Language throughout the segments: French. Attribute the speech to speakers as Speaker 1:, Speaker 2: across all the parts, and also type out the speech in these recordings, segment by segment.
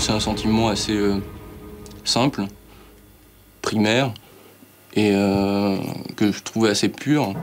Speaker 1: c'est un sentiment assez euh, simple, primaire, et euh, que je trouvais assez pur.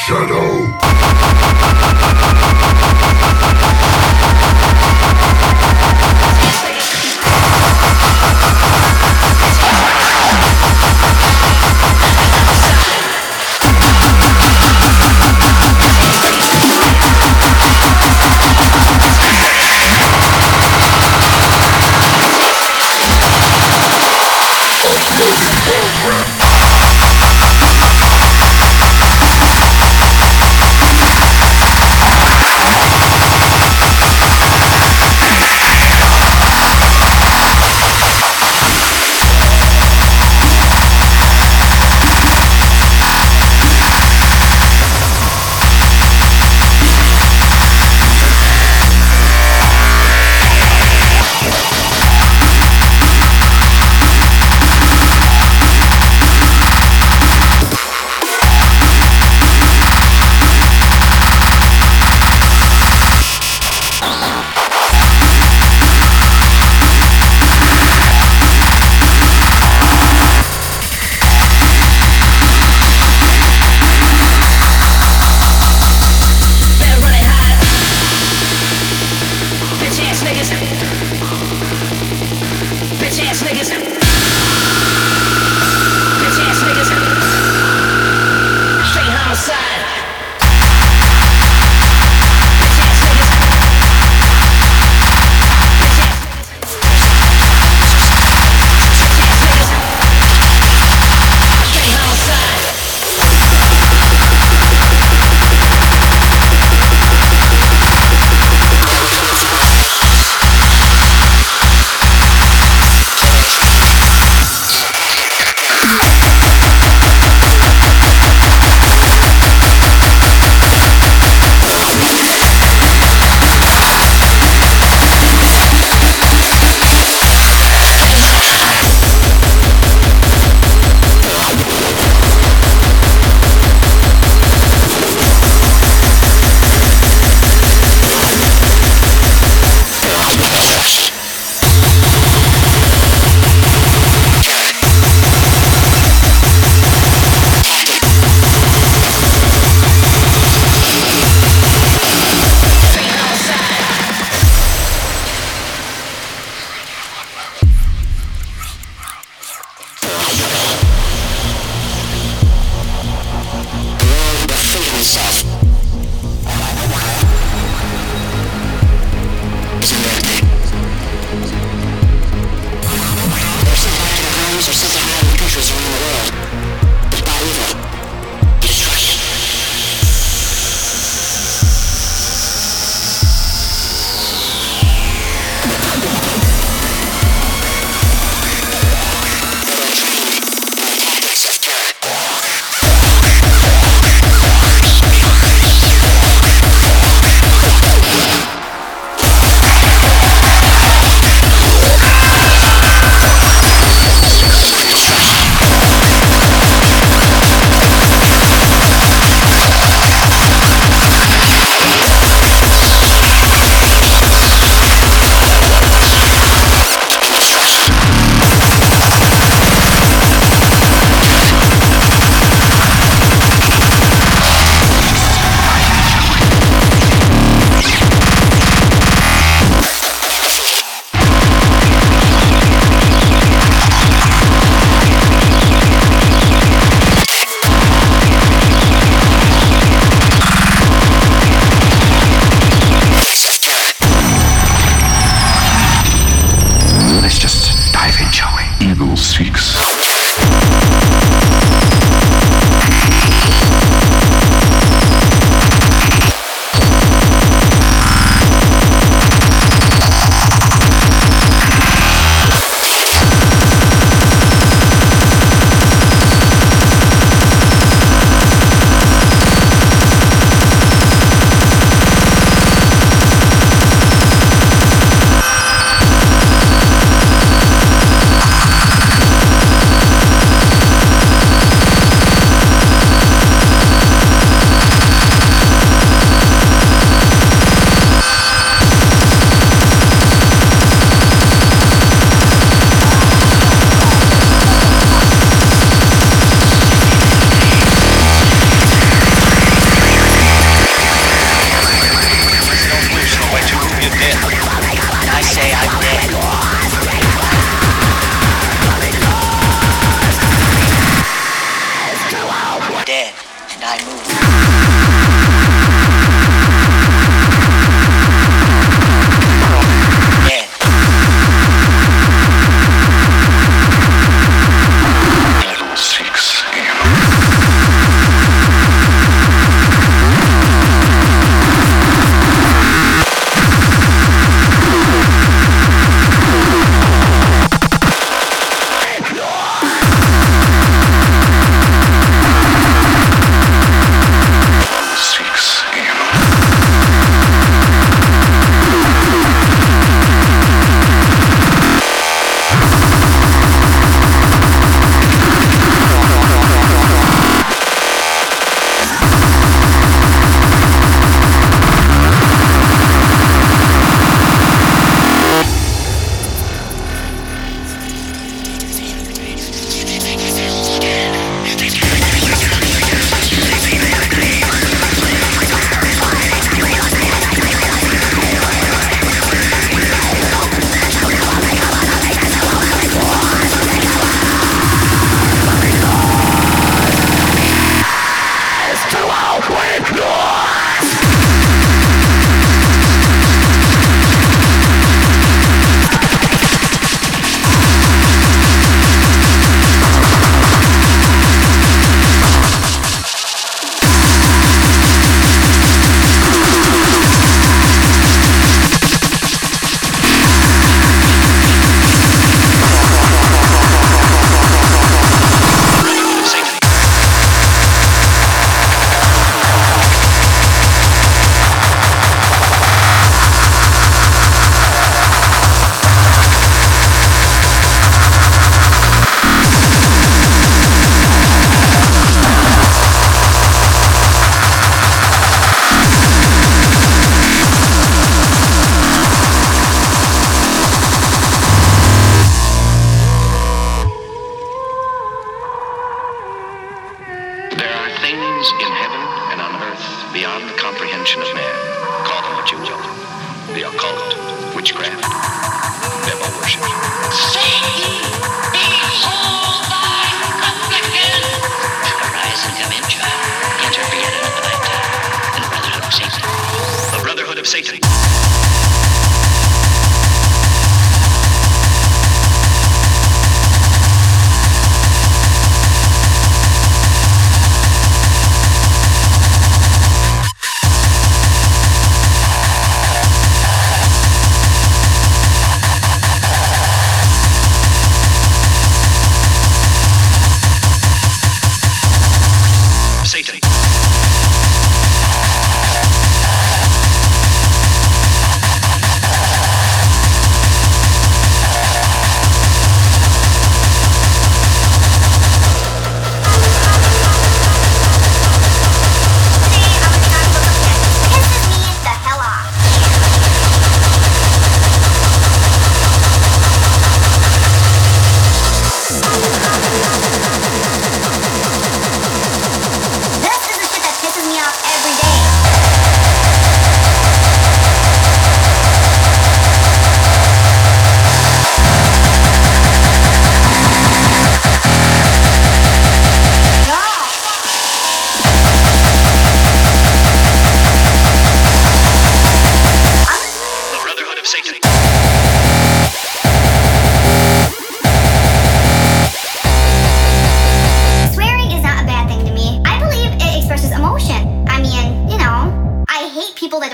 Speaker 2: shadow.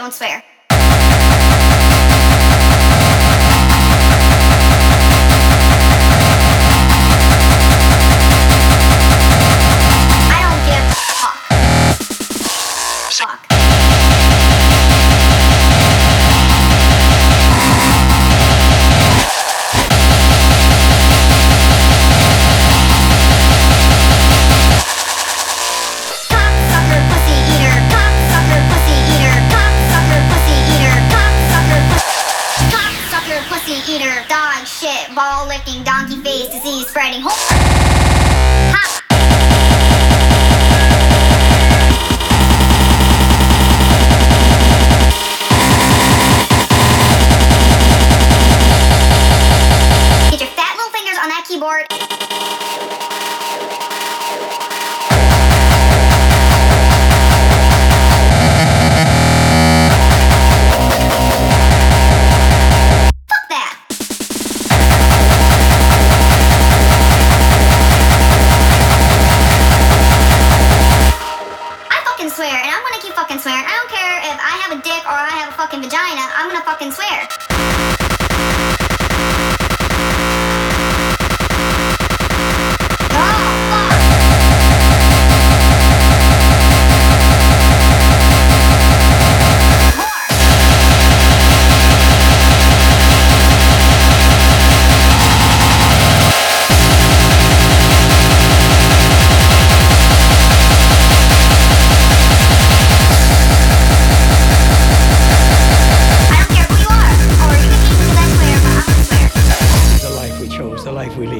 Speaker 2: sounds fair.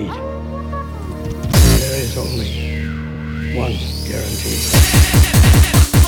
Speaker 2: There is only one guarantee.